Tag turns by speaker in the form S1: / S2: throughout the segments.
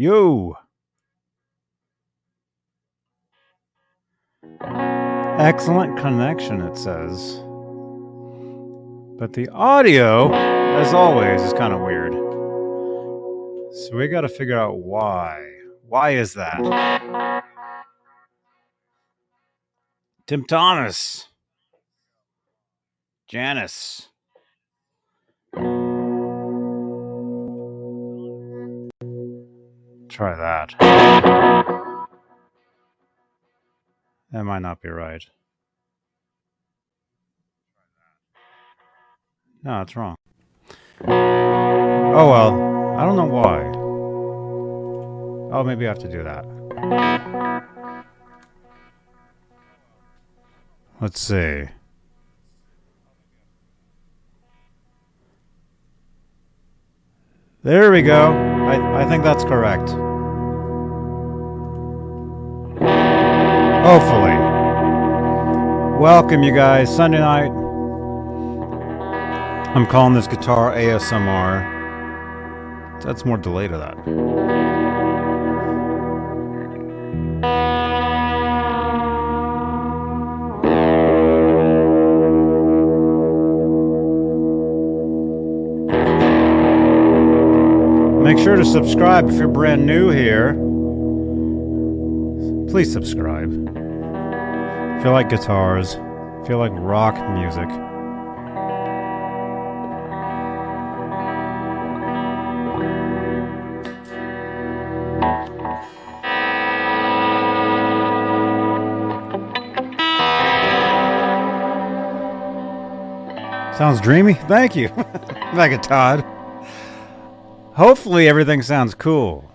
S1: Yo. Excellent connection, it says. But the audio, as always, is kind of weird. So we got to figure out why. Why is that? Tim Thomas. Janice. Try that. That might not be right. No, it's wrong. Oh well, I don't know why. Oh, maybe I have to do that. Let's see. There we go. I, I think that's correct. Hopefully. Welcome, you guys. Sunday night. I'm calling this guitar ASMR. That's more delay to that. Make sure to subscribe if you're brand new here. Please subscribe. If you like guitars, if you like rock music. Sounds dreamy. Thank you. You, Todd. Hopefully, everything sounds cool.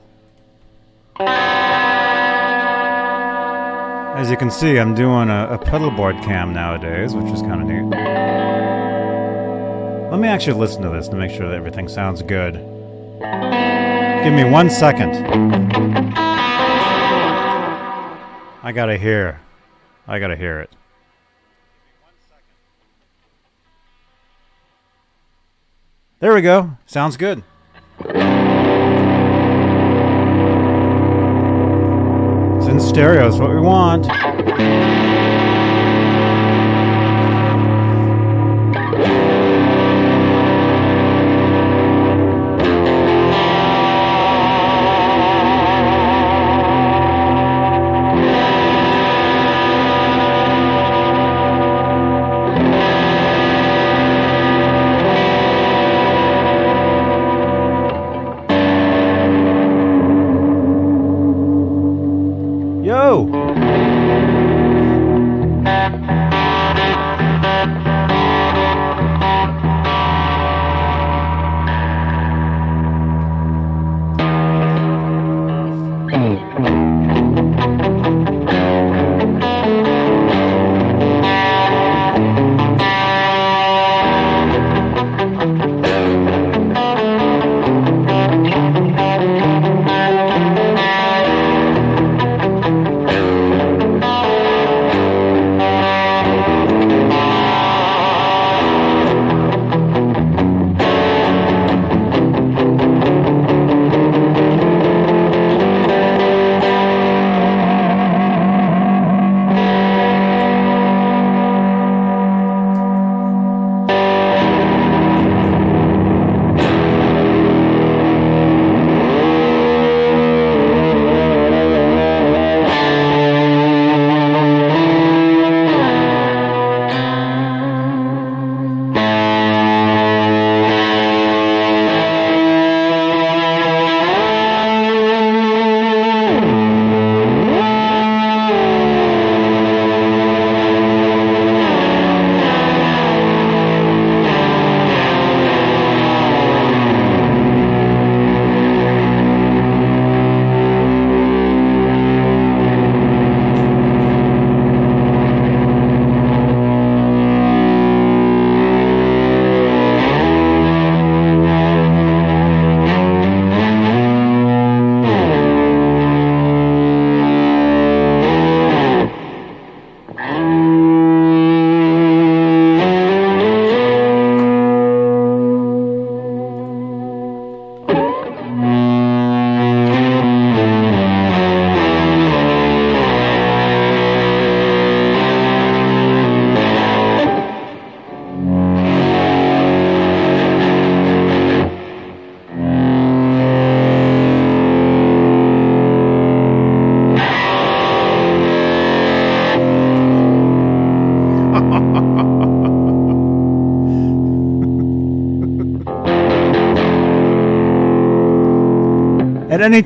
S1: As you can see, I'm doing a, a pedalboard cam nowadays, which is kind of neat. Let me actually listen to this to make sure that everything sounds good. Give me one second. I gotta hear. I gotta hear it. There we go. Sounds good. In stereo, is what we want.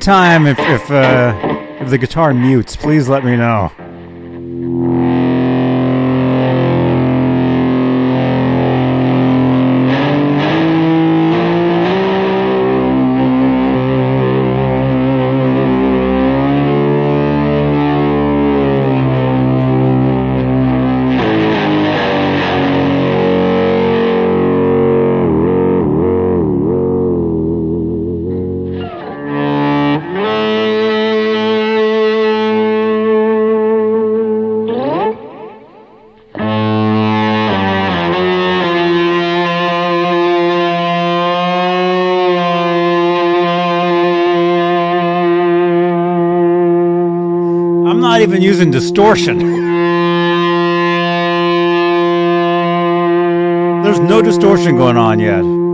S1: Time, if if uh, if the guitar mutes, please let me know. Using distortion. There's no distortion going on yet.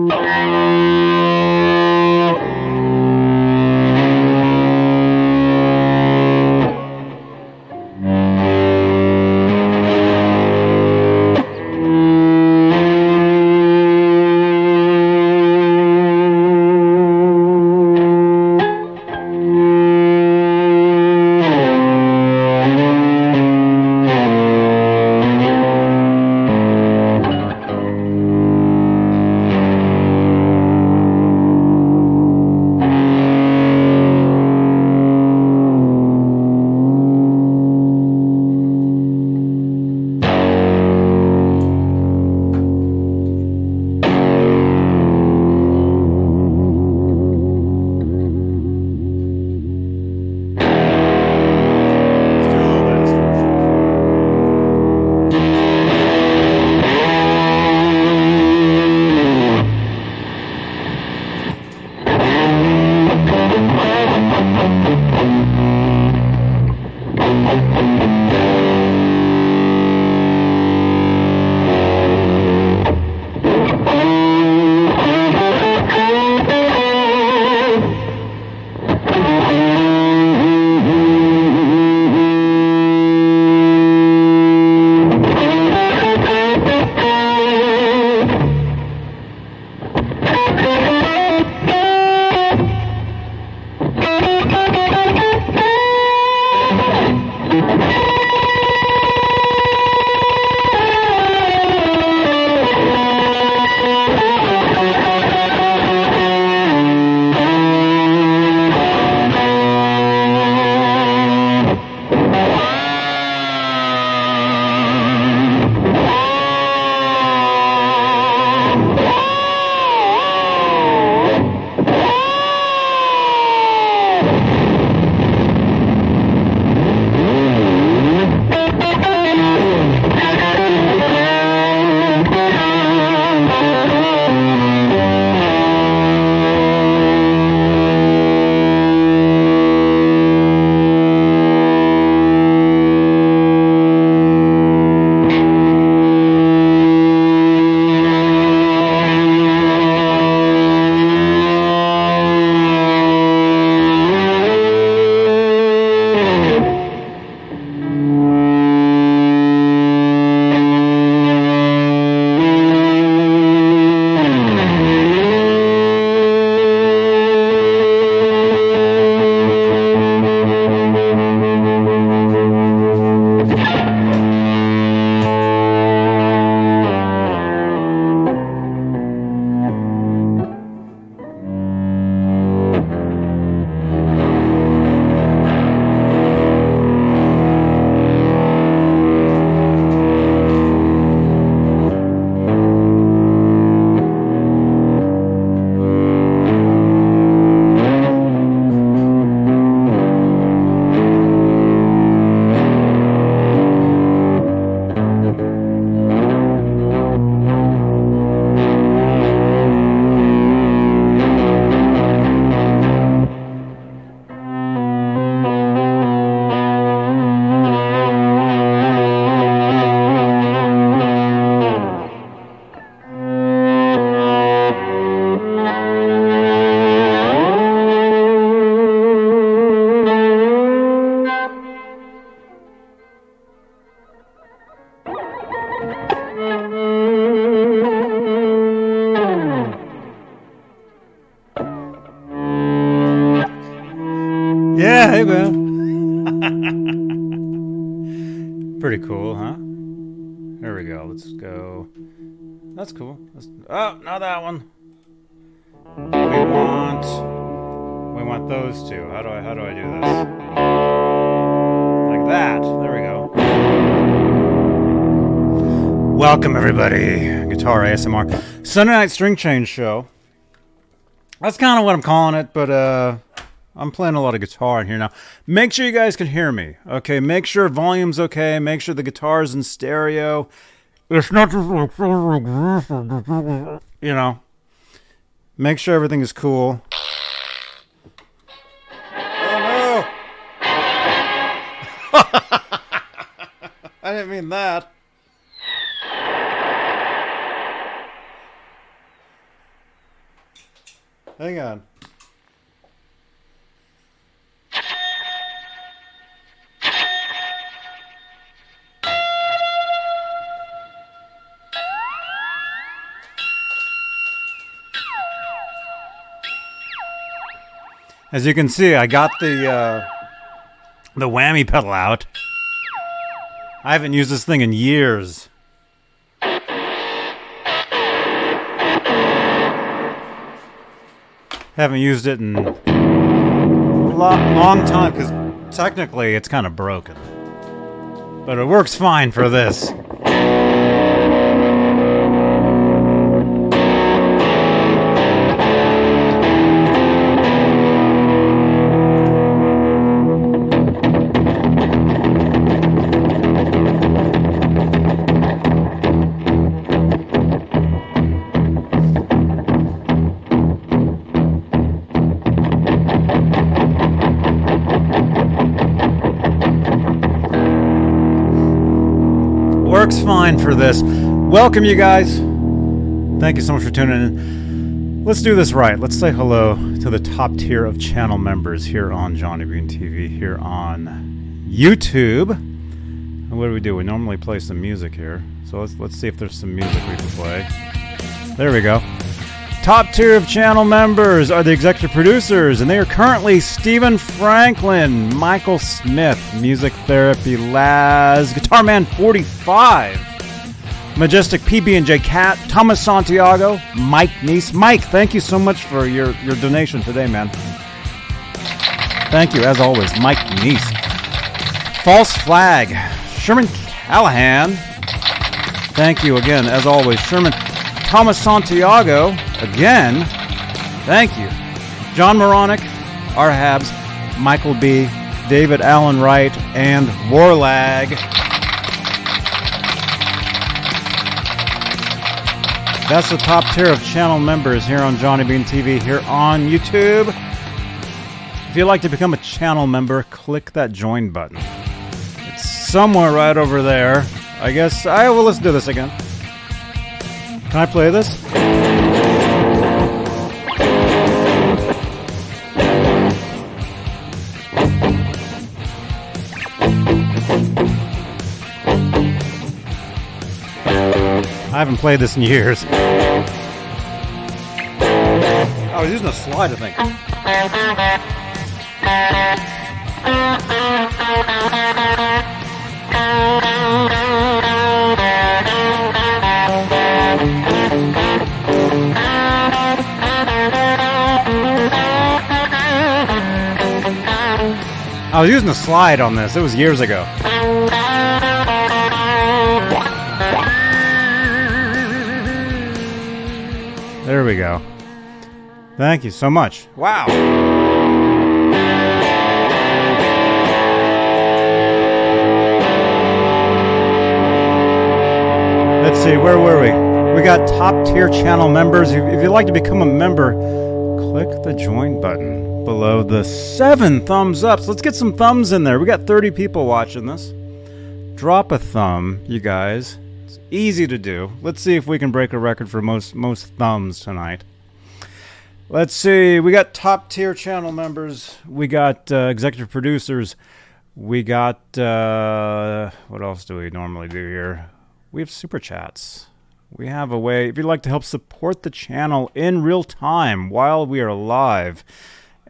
S1: Oh, not that one. We want. We want those two. How do I? How do I do this? Like that. There we go. Welcome everybody. Guitar ASMR Sunday night string change show. That's kind of what I'm calling it, but uh, I'm playing a lot of guitar in here now. Make sure you guys can hear me. Okay, make sure volume's okay. Make sure the guitar's in stereo. It's not just like you know. Make sure everything is cool. Oh no! I didn't mean that. Hang on. As you can see, I got the uh, the whammy pedal out. I haven't used this thing in years. Haven't used it in a long, long time because technically it's kind of broken. But it works fine for this. Works fine for this. Welcome, you guys. Thank you so much for tuning in. Let's do this right. Let's say hello to the top tier of channel members here on Johnny Bean TV, here on YouTube. And what do we do? We normally play some music here. So let's let's see if there's some music we can play. There we go. Top tier of channel members are the executive producers, and they are currently Stephen Franklin, Michael Smith, Music Therapy Laz, Guitar Man 45, Majestic PB&J Cat, Thomas Santiago, Mike Neese. Mike, thank you so much for your, your donation today, man. Thank you, as always, Mike Neese. False Flag, Sherman Callahan. Thank you again, as always, Sherman Thomas Santiago, again, thank you. John Moronic, R. Habs, Michael B., David Allen Wright, and Warlag. That's the top tier of channel members here on Johnny Bean TV here on YouTube. If you'd like to become a channel member, click that join button. It's somewhere right over there. I guess I will let's do this again. Can I play this? Haven't played this in years. I was using a slide, I think. I was using a slide on this. It was years ago. There we go. Thank you so much. Wow. Let's see, where were we? We got top tier channel members. If you'd like to become a member, click the join button below the seven thumbs up. So let's get some thumbs in there. We got 30 people watching this. Drop a thumb, you guys. It's easy to do. Let's see if we can break a record for most most thumbs tonight. Let's see. We got top tier channel members. We got uh, executive producers. We got uh, what else do we normally do here? We have super chats. We have a way if you'd like to help support the channel in real time while we are live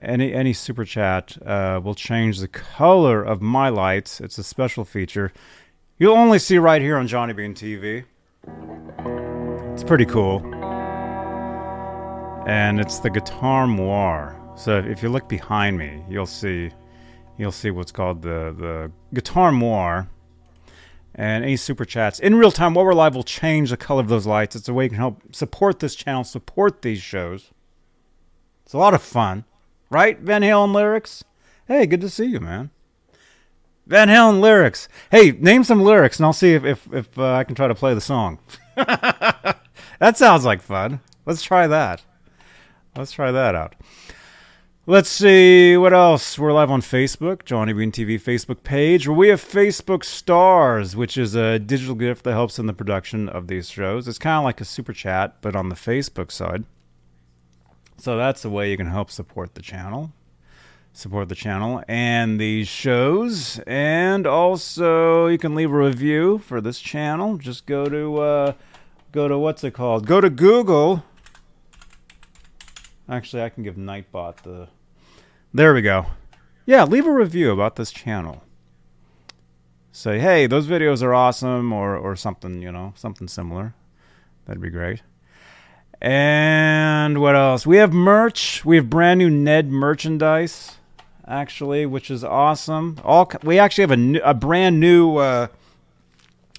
S1: any any super chat uh, will change the color of my lights. It's a special feature. You'll only see right here on Johnny Bean TV. It's pretty cool, and it's the Guitar Moir. So if you look behind me, you'll see you'll see what's called the the Guitar Moir. And any super chats in real time while we're live will change the color of those lights. It's a way you can help support this channel, support these shows. It's a lot of fun, right? Van Halen lyrics. Hey, good to see you, man. Van Halen lyrics. Hey, name some lyrics, and I'll see if if, if uh, I can try to play the song. that sounds like fun. Let's try that. Let's try that out. Let's see what else. We're live on Facebook, Johnny Bean TV Facebook page, where we have Facebook Stars, which is a digital gift that helps in the production of these shows. It's kind of like a super chat, but on the Facebook side. So that's a way you can help support the channel, support the channel and these shows, and also you can leave a review for this channel. Just go to uh, go to what's it called? Go to Google. Actually, I can give Nightbot the. There we go. Yeah, leave a review about this channel. Say, hey, those videos are awesome, or or something, you know, something similar. That'd be great. And what else? We have merch. We have brand new Ned merchandise, actually, which is awesome. All we actually have a, new, a brand new uh,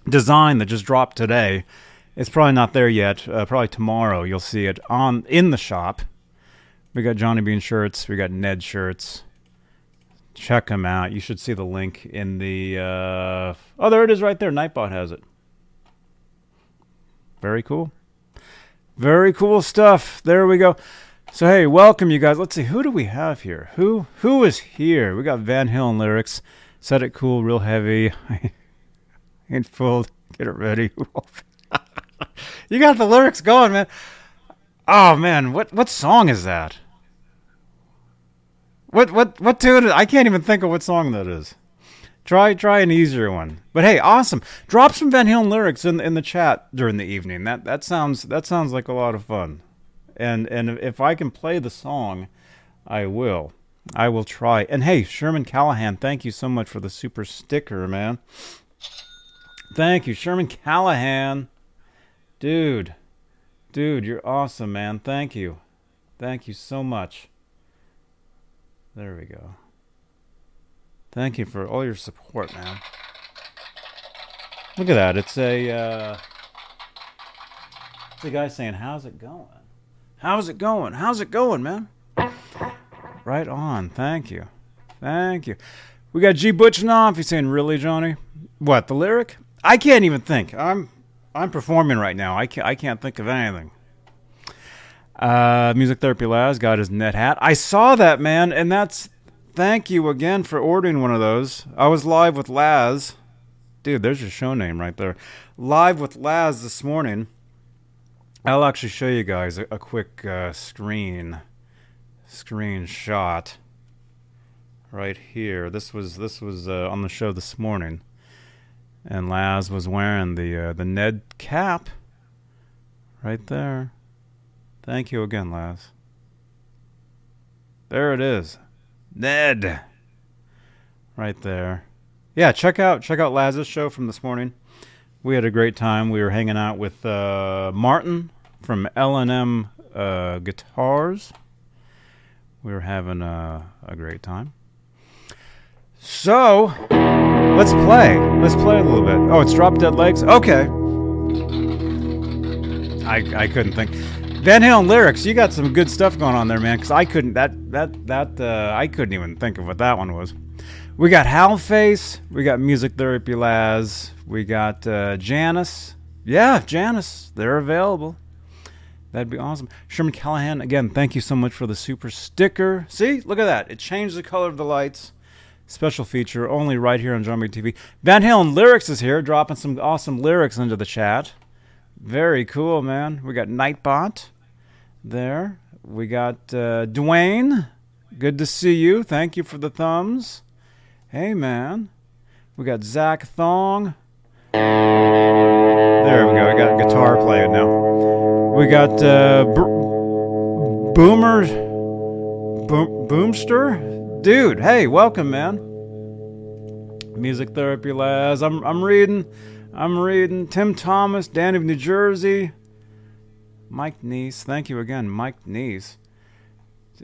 S1: design that just dropped today. It's probably not there yet. Uh, probably tomorrow you'll see it on in the shop. We got Johnny Bean shirts. We got Ned shirts. Check them out. You should see the link in the. Uh, oh, there it is, right there. Nightbot has it. Very cool. Very cool stuff. There we go. So hey, welcome you guys. Let's see who do we have here. Who who is here? We got Van Halen lyrics. Set it cool, real heavy. Ain't full. Get it ready. you got the lyrics going, man. Oh man, what what song is that? What what what tune? I can't even think of what song that is. Try try an easier one. But hey, awesome. Drop some Van Halen lyrics in in the chat during the evening. That that sounds that sounds like a lot of fun. And and if I can play the song, I will. I will try. And hey, Sherman Callahan, thank you so much for the super sticker, man. Thank you, Sherman Callahan. Dude. Dude, you're awesome, man. Thank you. Thank you so much. There we go. Thank you for all your support, man. Look at that. It's a uh, it's a guy saying, "How's it going? How's it going? How's it going, man?" Right on. Thank you. Thank you. We got G Butch Butchnoff. He's saying, "Really, Johnny? What the lyric? I can't even think. I'm I'm performing right now. I can't I can't think of anything." Uh, Music Therapy Laz got his Ned hat. I saw that man, and that's thank you again for ordering one of those. I was live with Laz. Dude, there's your show name right there. Live with Laz this morning. I'll actually show you guys a, a quick uh, screen screenshot right here. This was this was uh, on the show this morning, and Laz was wearing the uh, the Ned cap right there. Thank you again, Laz. There it is. Ned. Right there. Yeah, check out check out Laz's show from this morning. We had a great time. We were hanging out with uh, Martin from L&M uh, Guitars. We were having a, a great time. So, let's play. Let's play a little bit. Oh, it's Drop Dead Legs? Okay. I, I couldn't think. Van Halen lyrics, you got some good stuff going on there, man. Because I couldn't that that that uh, I couldn't even think of what that one was. We got Hal Face, we got Music Therapy Laz, we got uh, Janice. Yeah, Janice, they're available. That'd be awesome. Sherman Callahan, again, thank you so much for the super sticker. See, look at that. It changed the color of the lights. Special feature only right here on Zombie TV. Van Halen Lyrics is here, dropping some awesome lyrics into the chat. Very cool, man. We got Nightbot there. We got uh, Dwayne. Good to see you. Thank you for the thumbs. Hey, man. We got Zach Thong. There we go. I got guitar playing now. We got uh, Boomer Boom, Boomster, dude. Hey, welcome, man. Music Therapy Laz. I'm I'm reading. I'm reading. Tim Thomas, Danny of New Jersey. Mike Neese. Thank you again, Mike Neese.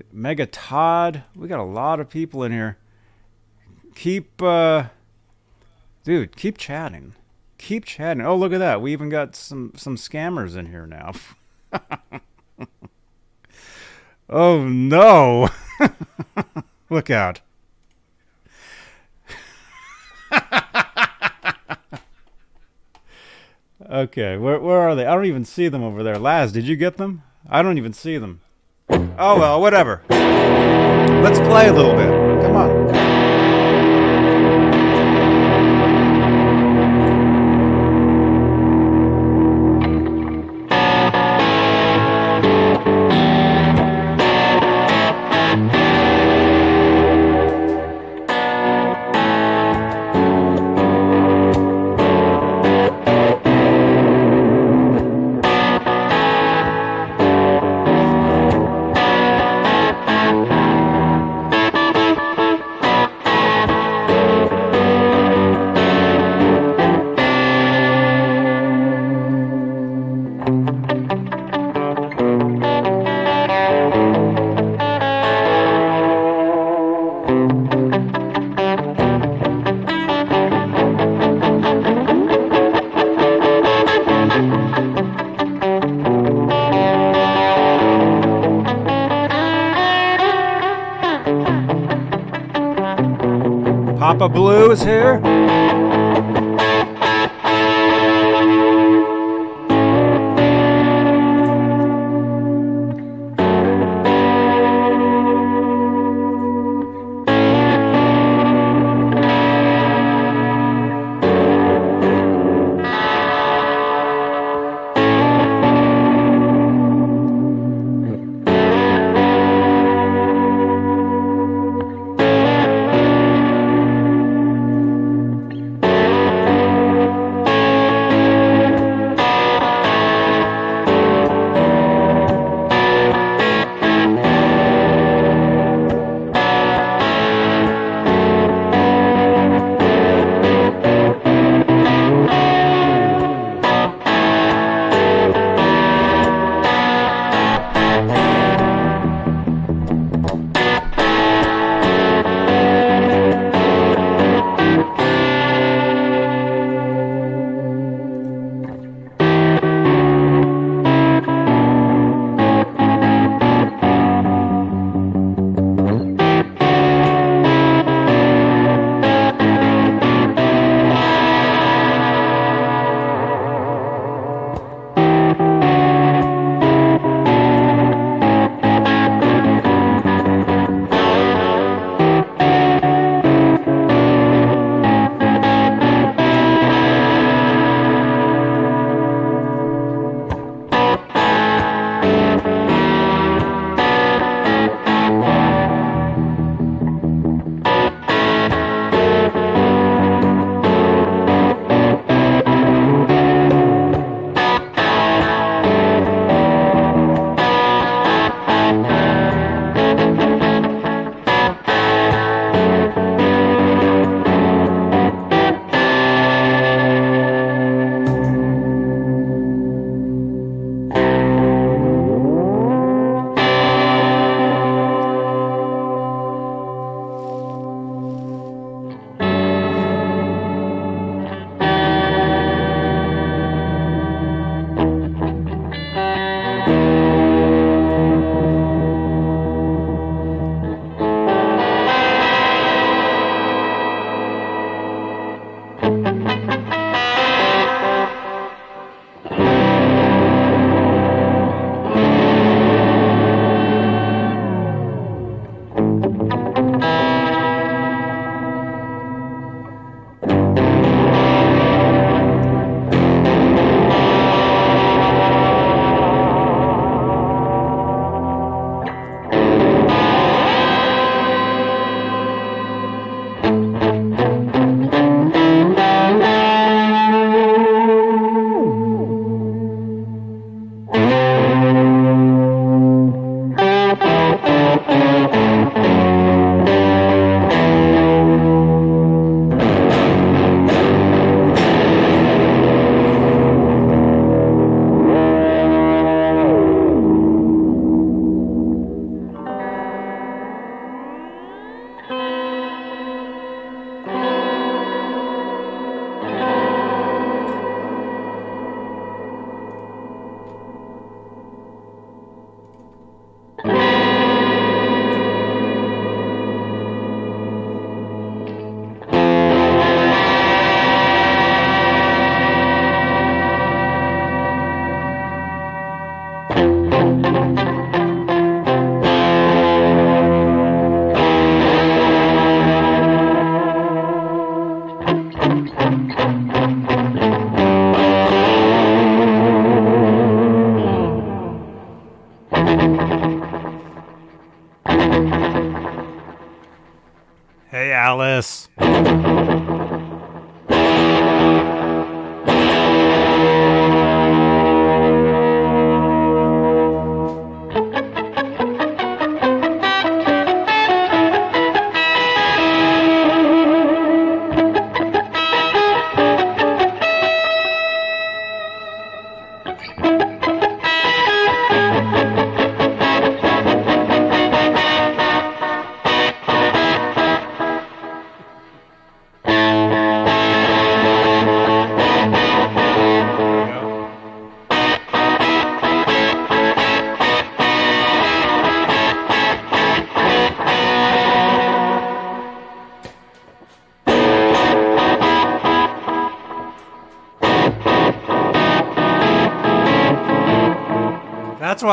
S1: Mega Todd. We got a lot of people in here. Keep, uh, dude, keep chatting. Keep chatting. Oh, look at that. We even got some some scammers in here now. oh no! look out. okay, where where are they? I don't even see them over there. Laz, did you get them? I don't even see them. Oh well, whatever. Let's play a little bit. Papa Blue is here.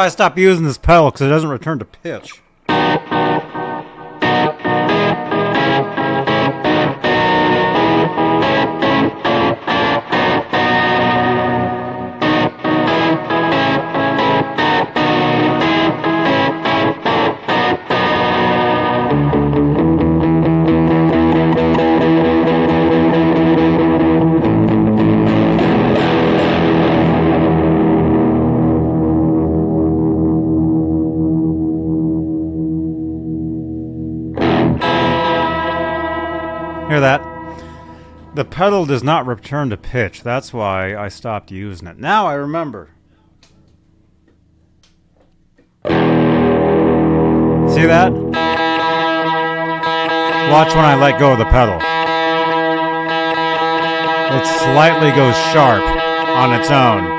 S1: I stopped using this pedal because it doesn't return to pitch. Pedal does not return to pitch. That's why I stopped using it. Now I remember. See that? Watch when I let go of the pedal. It slightly goes sharp on its own.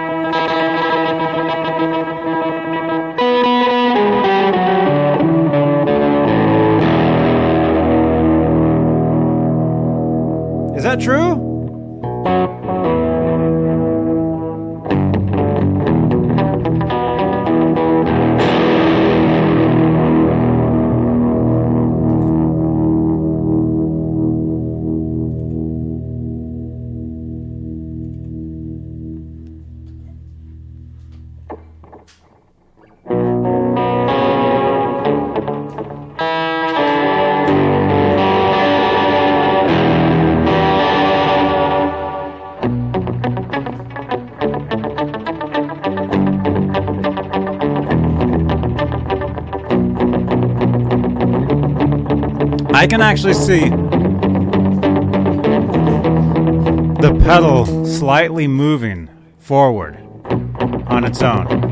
S1: Can actually see the pedal slightly moving forward on its own.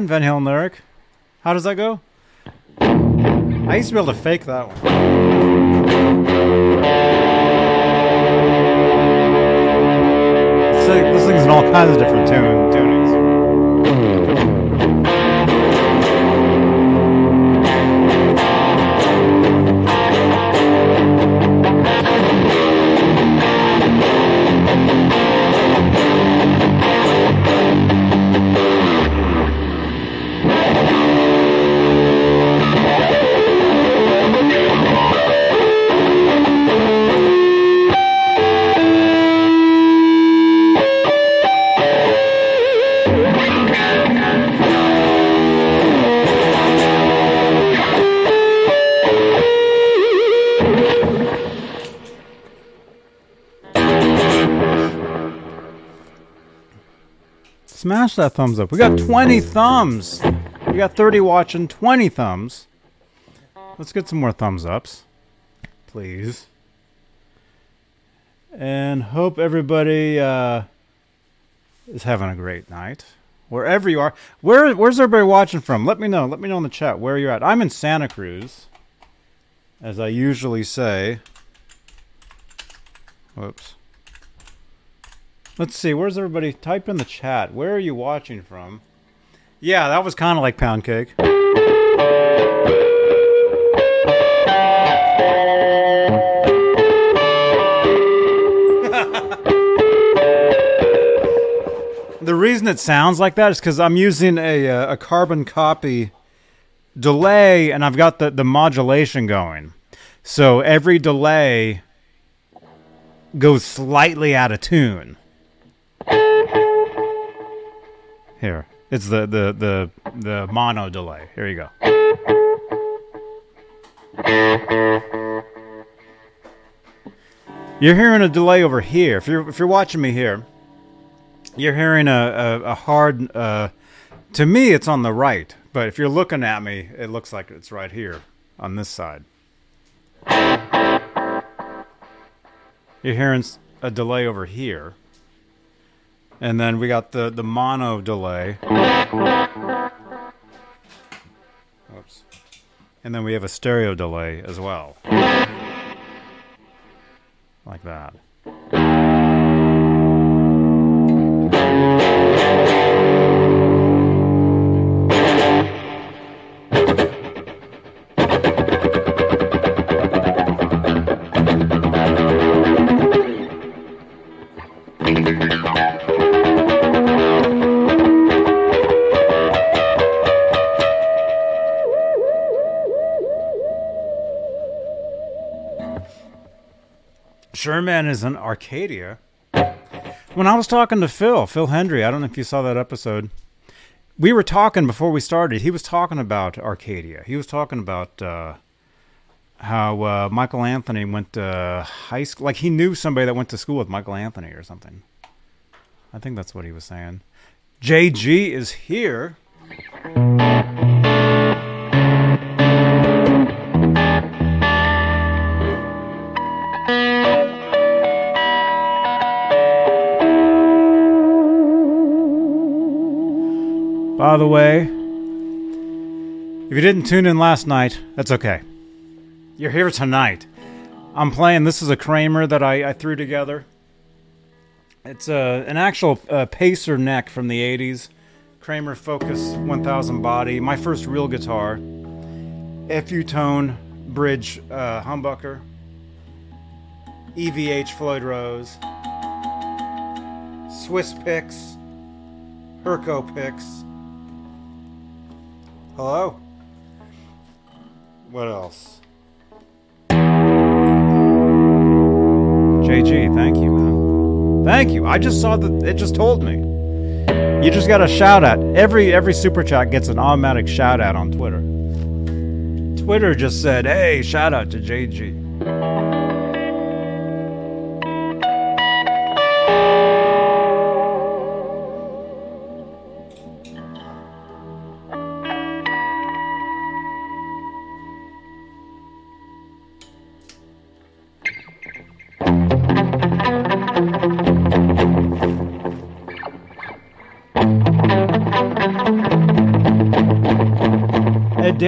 S1: Man. Van Halen lyric. How does that go? I used to be able to fake that one. This thing's in all kinds of different tune tunings. Smash that thumbs up. We got 20 thumbs. We got 30 watching, 20 thumbs. Let's get some more thumbs ups, please. And hope everybody uh, is having a great night. Wherever you are. Where where's everybody watching from? Let me know. Let me know in the chat where you're at. I'm in Santa Cruz. As I usually say. Whoops. Let's see. Where's everybody? Type in the chat. Where are you watching from? Yeah, that was kind of like pound cake. the reason it sounds like that is because I'm using a, uh, a carbon copy delay and I've got the, the modulation going. So every delay goes slightly out of tune. Here. It's the, the, the, the mono delay. Here you go. You're hearing a delay over here. If you're if you're watching me here, you're hearing a, a, a hard uh, to me it's on the right, but if you're looking at me, it looks like it's right here on this side. You're hearing a delay over here. And then we got the, the mono delay. Oops. And then we have a stereo delay as well. Like that. Sherman is in Arcadia. When I was talking to Phil, Phil Hendry, I don't know if you saw that episode. We were talking before we started. He was talking about Arcadia. He was talking about uh, how uh, Michael Anthony went to high school. Like he knew somebody that went to school with Michael Anthony or something. I think that's what he was saying. JG is here. By the way, if you didn't tune in last night, that's okay. You're here tonight. I'm playing. This is a Kramer that I, I threw together. It's a, an actual uh, Pacer neck from the 80s. Kramer Focus 1000 body. My first real guitar. FU Tone Bridge uh, humbucker. EVH Floyd Rose. Swiss picks. Herco picks. Hello? What else? JG, thank you, man. Thank you. I just saw that it just told me. You just got a shout out. Every every super chat gets an automatic shout out on Twitter. Twitter just said, "Hey, shout out to JG."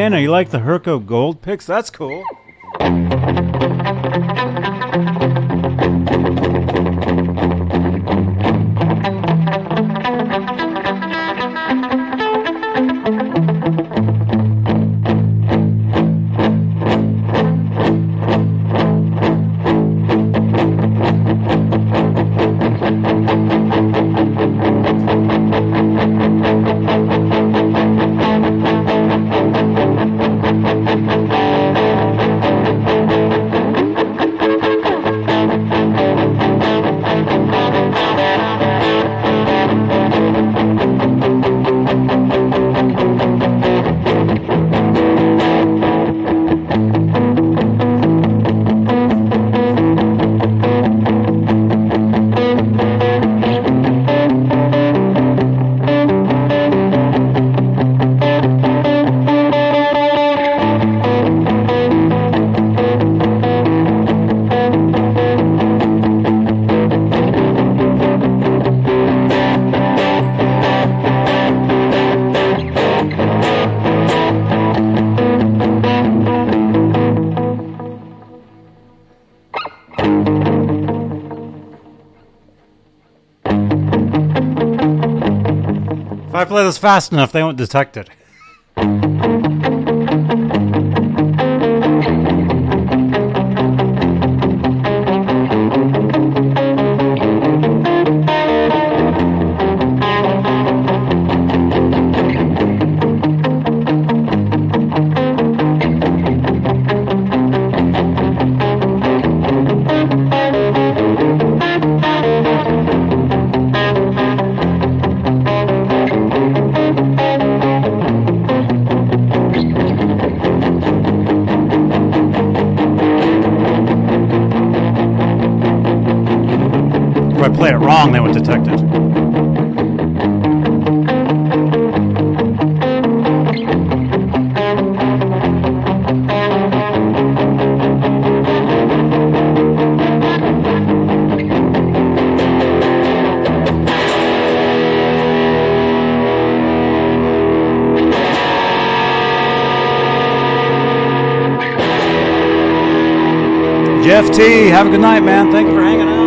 S1: Dana, you like the Herco Gold picks? That's cool. If I play this fast enough, they won't detect it. Wrong, they won't detect. Jeff T, have a good night, man. Thank you for hanging out.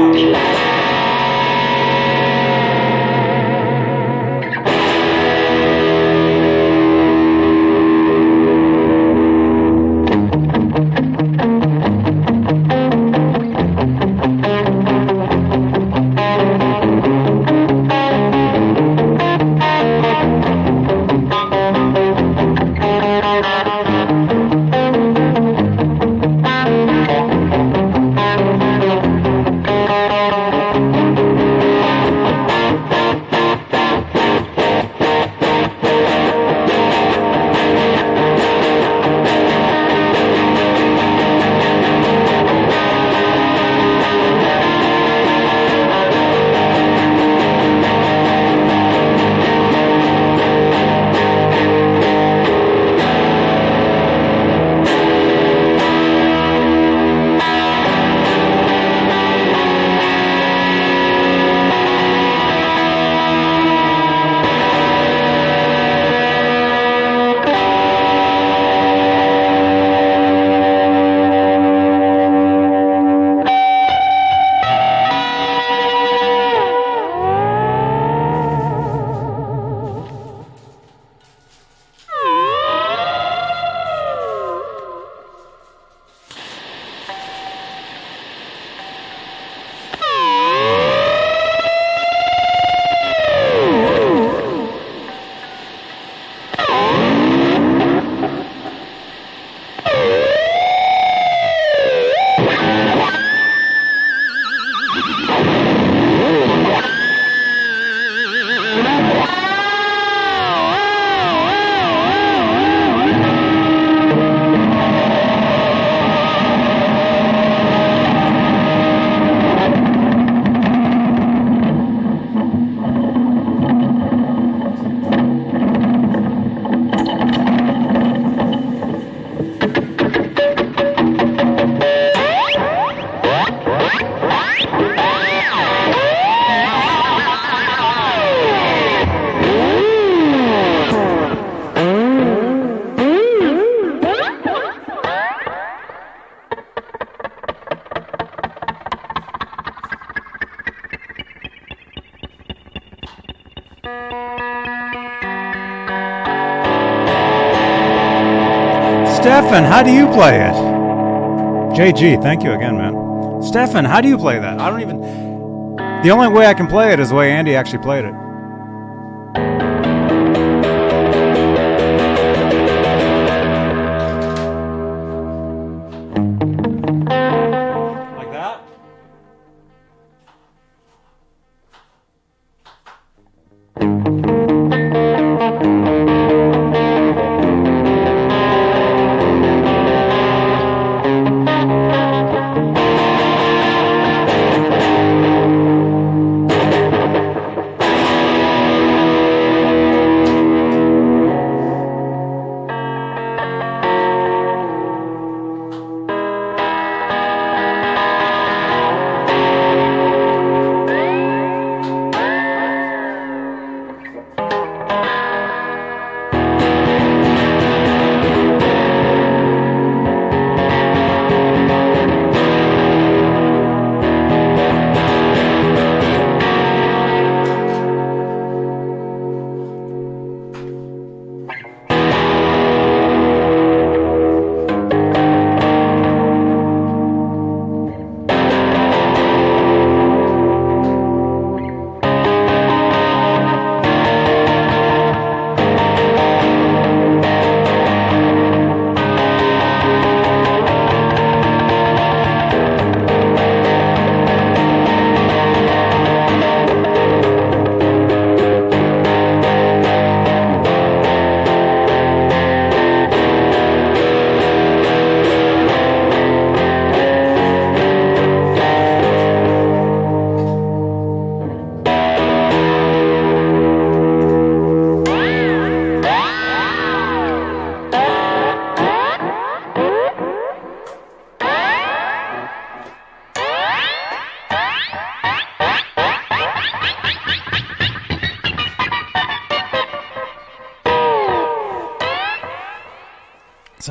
S1: How do you play it? JG, thank you again, man. Stefan, how do you play that? I don't even. The only way I can play it is the way Andy actually played it.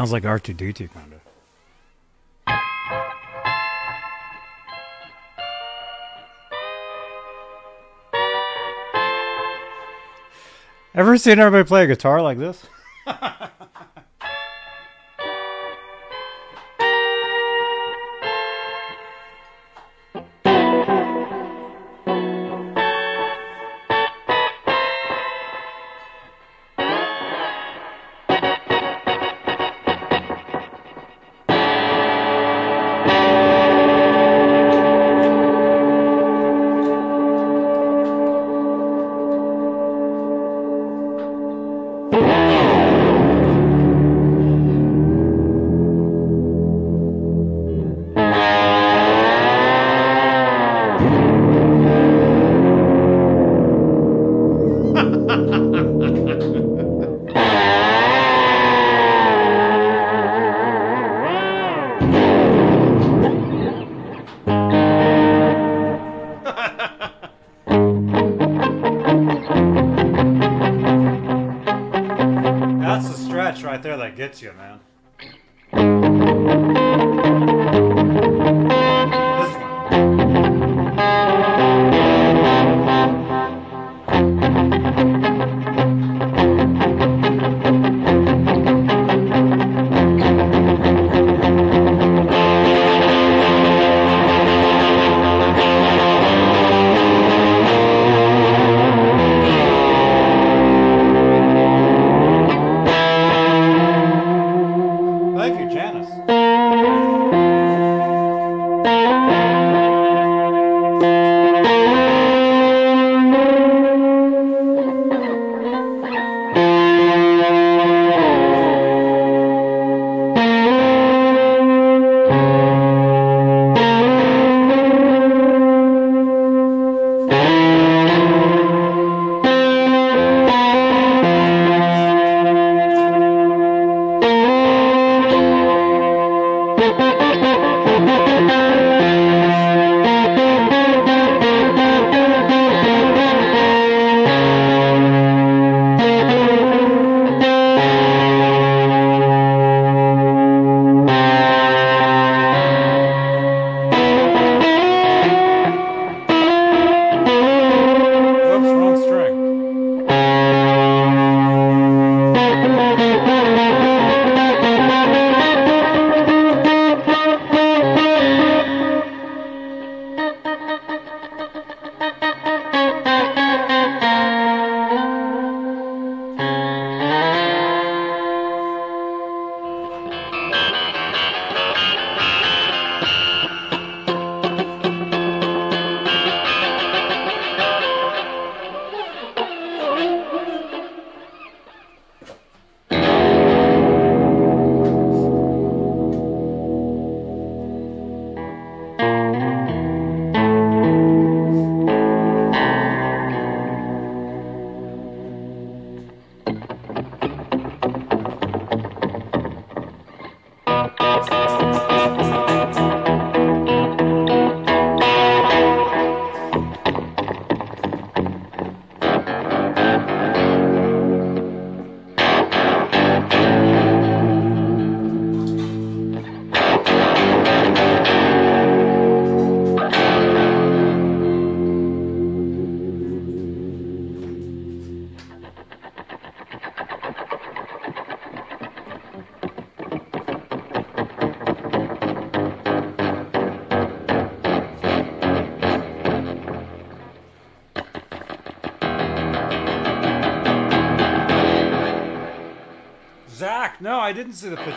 S1: Sounds like R2D2 kind of. Ever seen everybody play a guitar like this?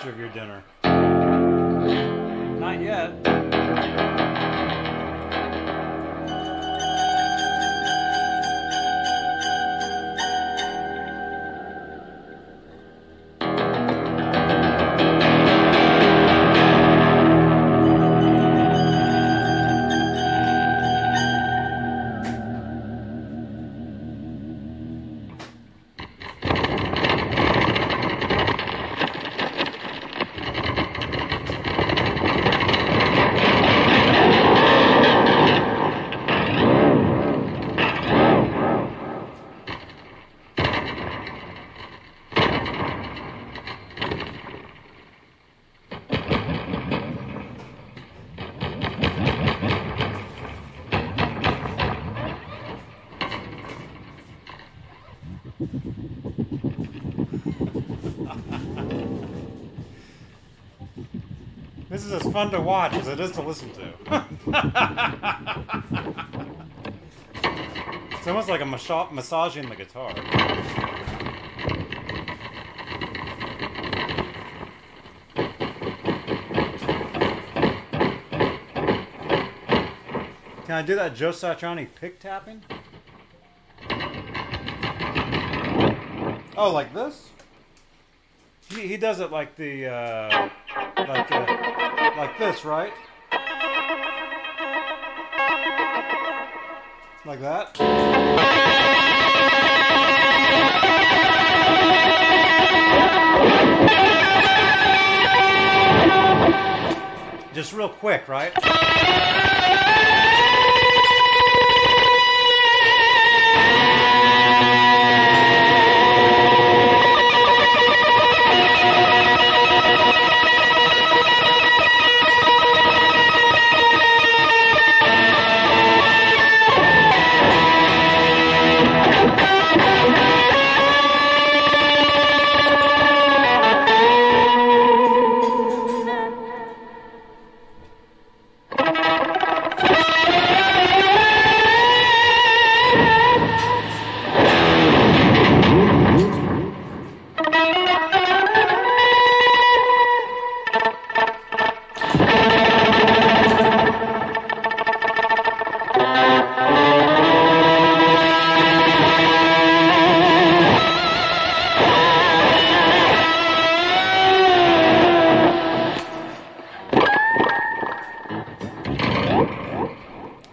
S1: Of your dinner. Not yet. Fun to watch as it is to listen to. it's almost like a massa- massaging the guitar. Can I do that Joe Satriani pick tapping? Oh, like this? He, he does it like the uh, like uh, like this, right? Like that. Just real quick, right?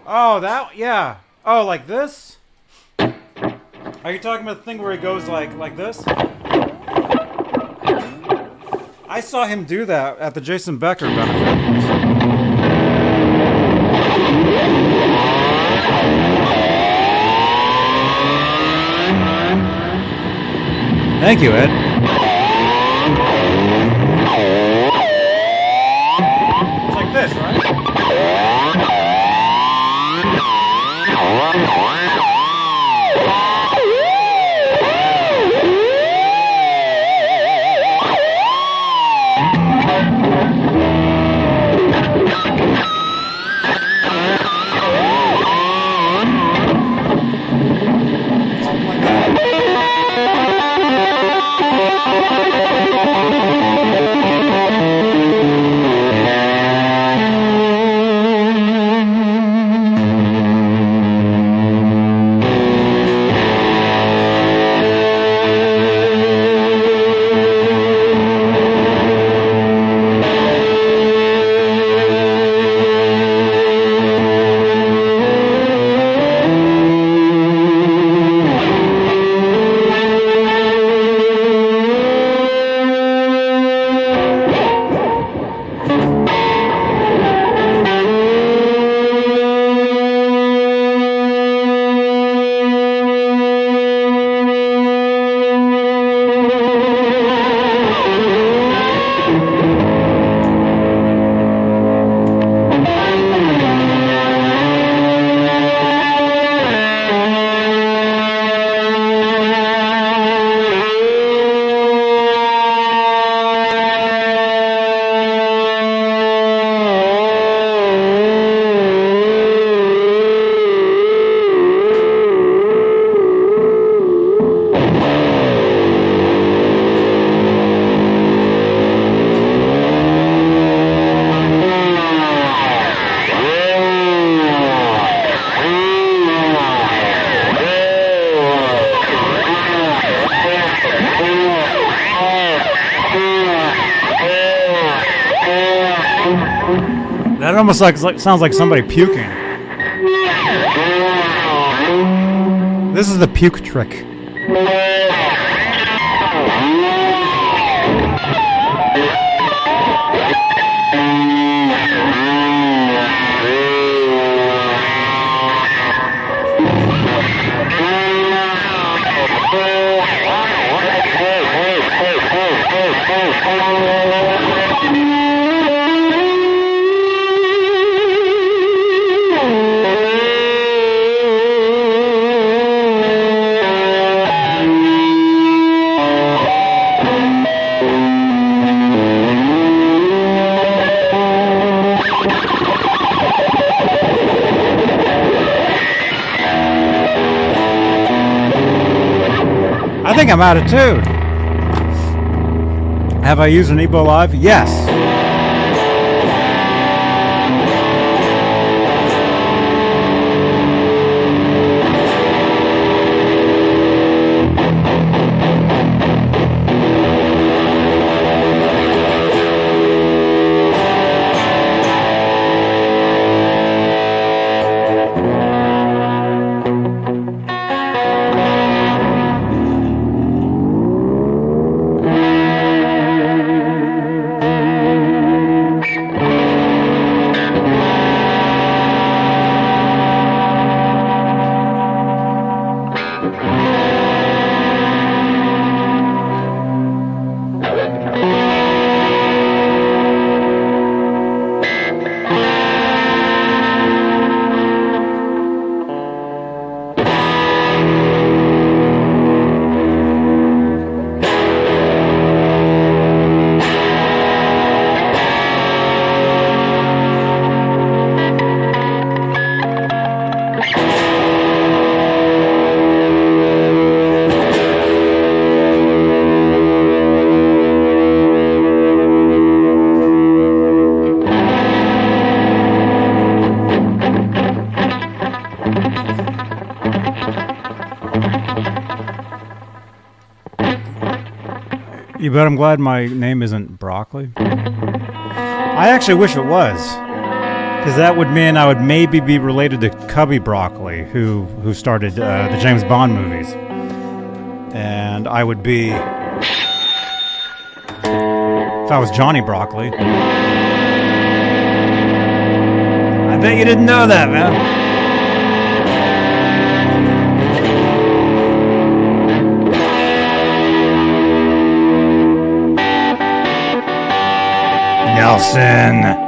S1: Oh, that yeah. Oh, like this? Are you talking about the thing where he goes like like this? I saw him do that at the Jason Becker benefit. Thank you, Ed. That almost like, like sounds like somebody puking. This is the puke trick. I'm out of tune. Have I used an EBow Live? Yes. Bet I'm glad my name isn't Broccoli. I actually wish it was. Because that would mean I would maybe be related to Cubby Broccoli, who, who started uh, the James Bond movies. And I would be. If I was Johnny Broccoli. I bet you didn't know that, man. Nelson.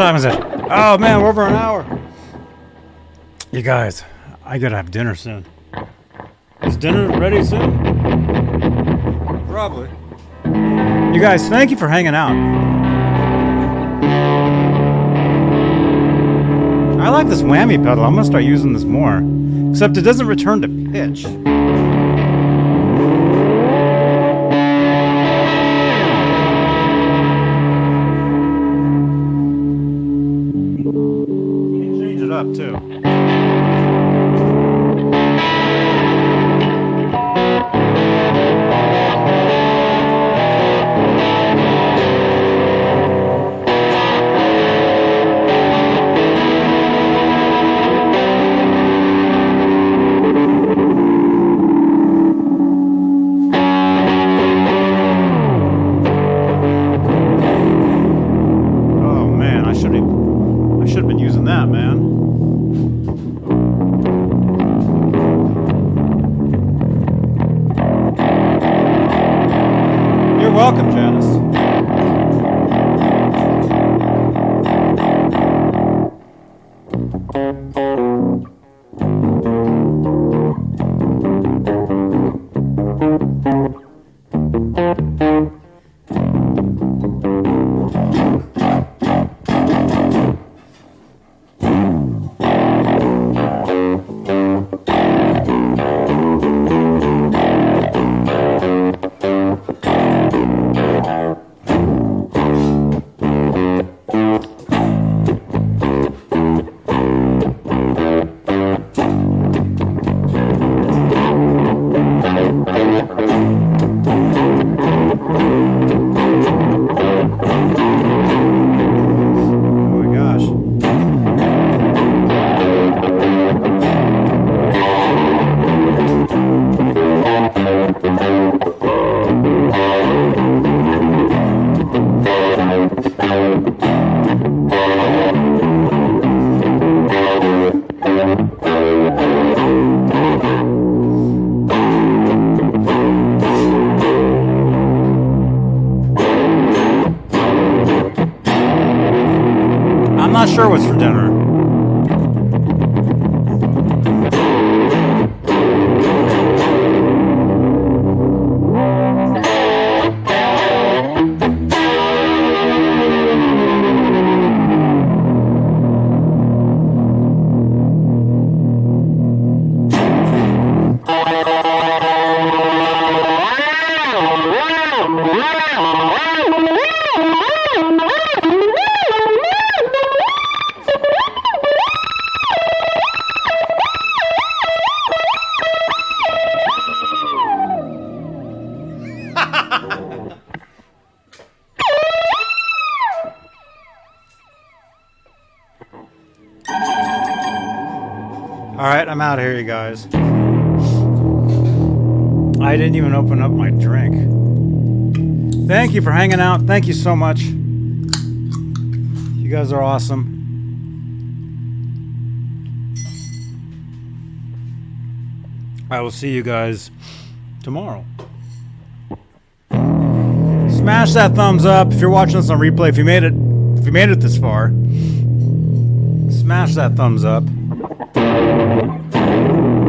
S1: Time is it? Oh man, we're over an hour. You guys, I gotta have dinner soon. Is dinner ready soon? Probably. You guys, thank you for hanging out. I like this whammy pedal. I'm gonna start using this more. Except it doesn't return to pitch. All right, I'm out of here, you guys. I didn't even open up my drink. Thank you for hanging out. Thank you so much. You guys are awesome. I will see you guys tomorrow. Smash that thumbs up if you're watching this on replay. If you made it, if you made it this far, smash that thumbs up. Thank you.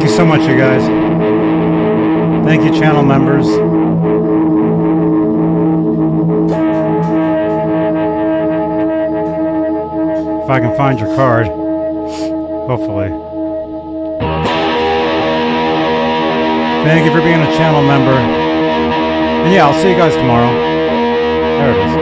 S1: Thank you so much, you guys. Thank you, channel members. If I can find your card, hopefully. Thank you for being a channel member. And yeah, I'll see you guys tomorrow. There it is.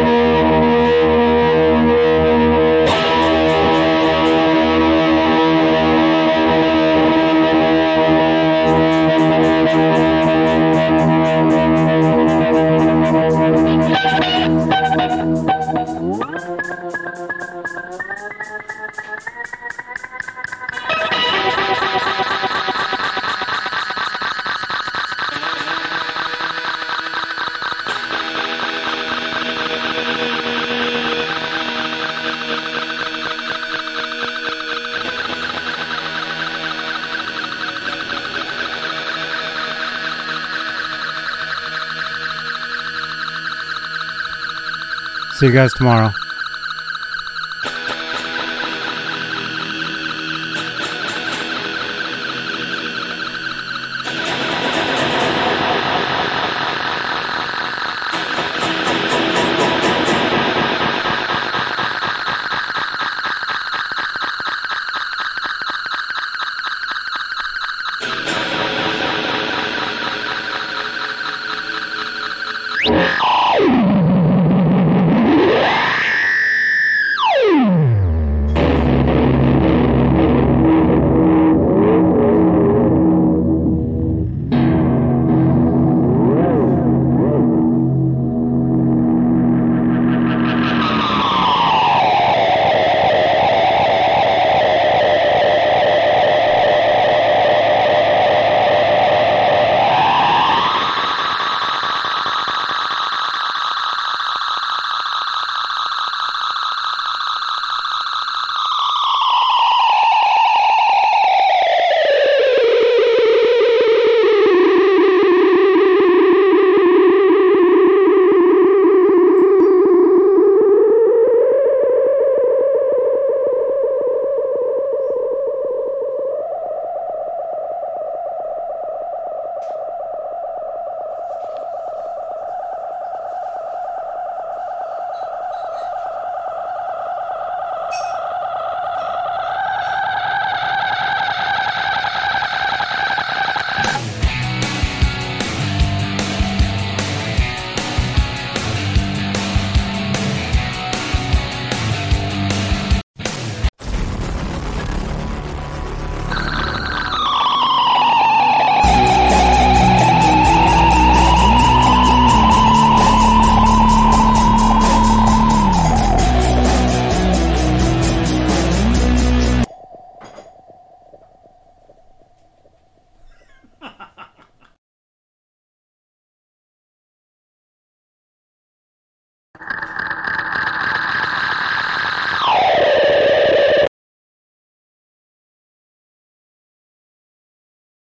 S1: See you guys tomorrow.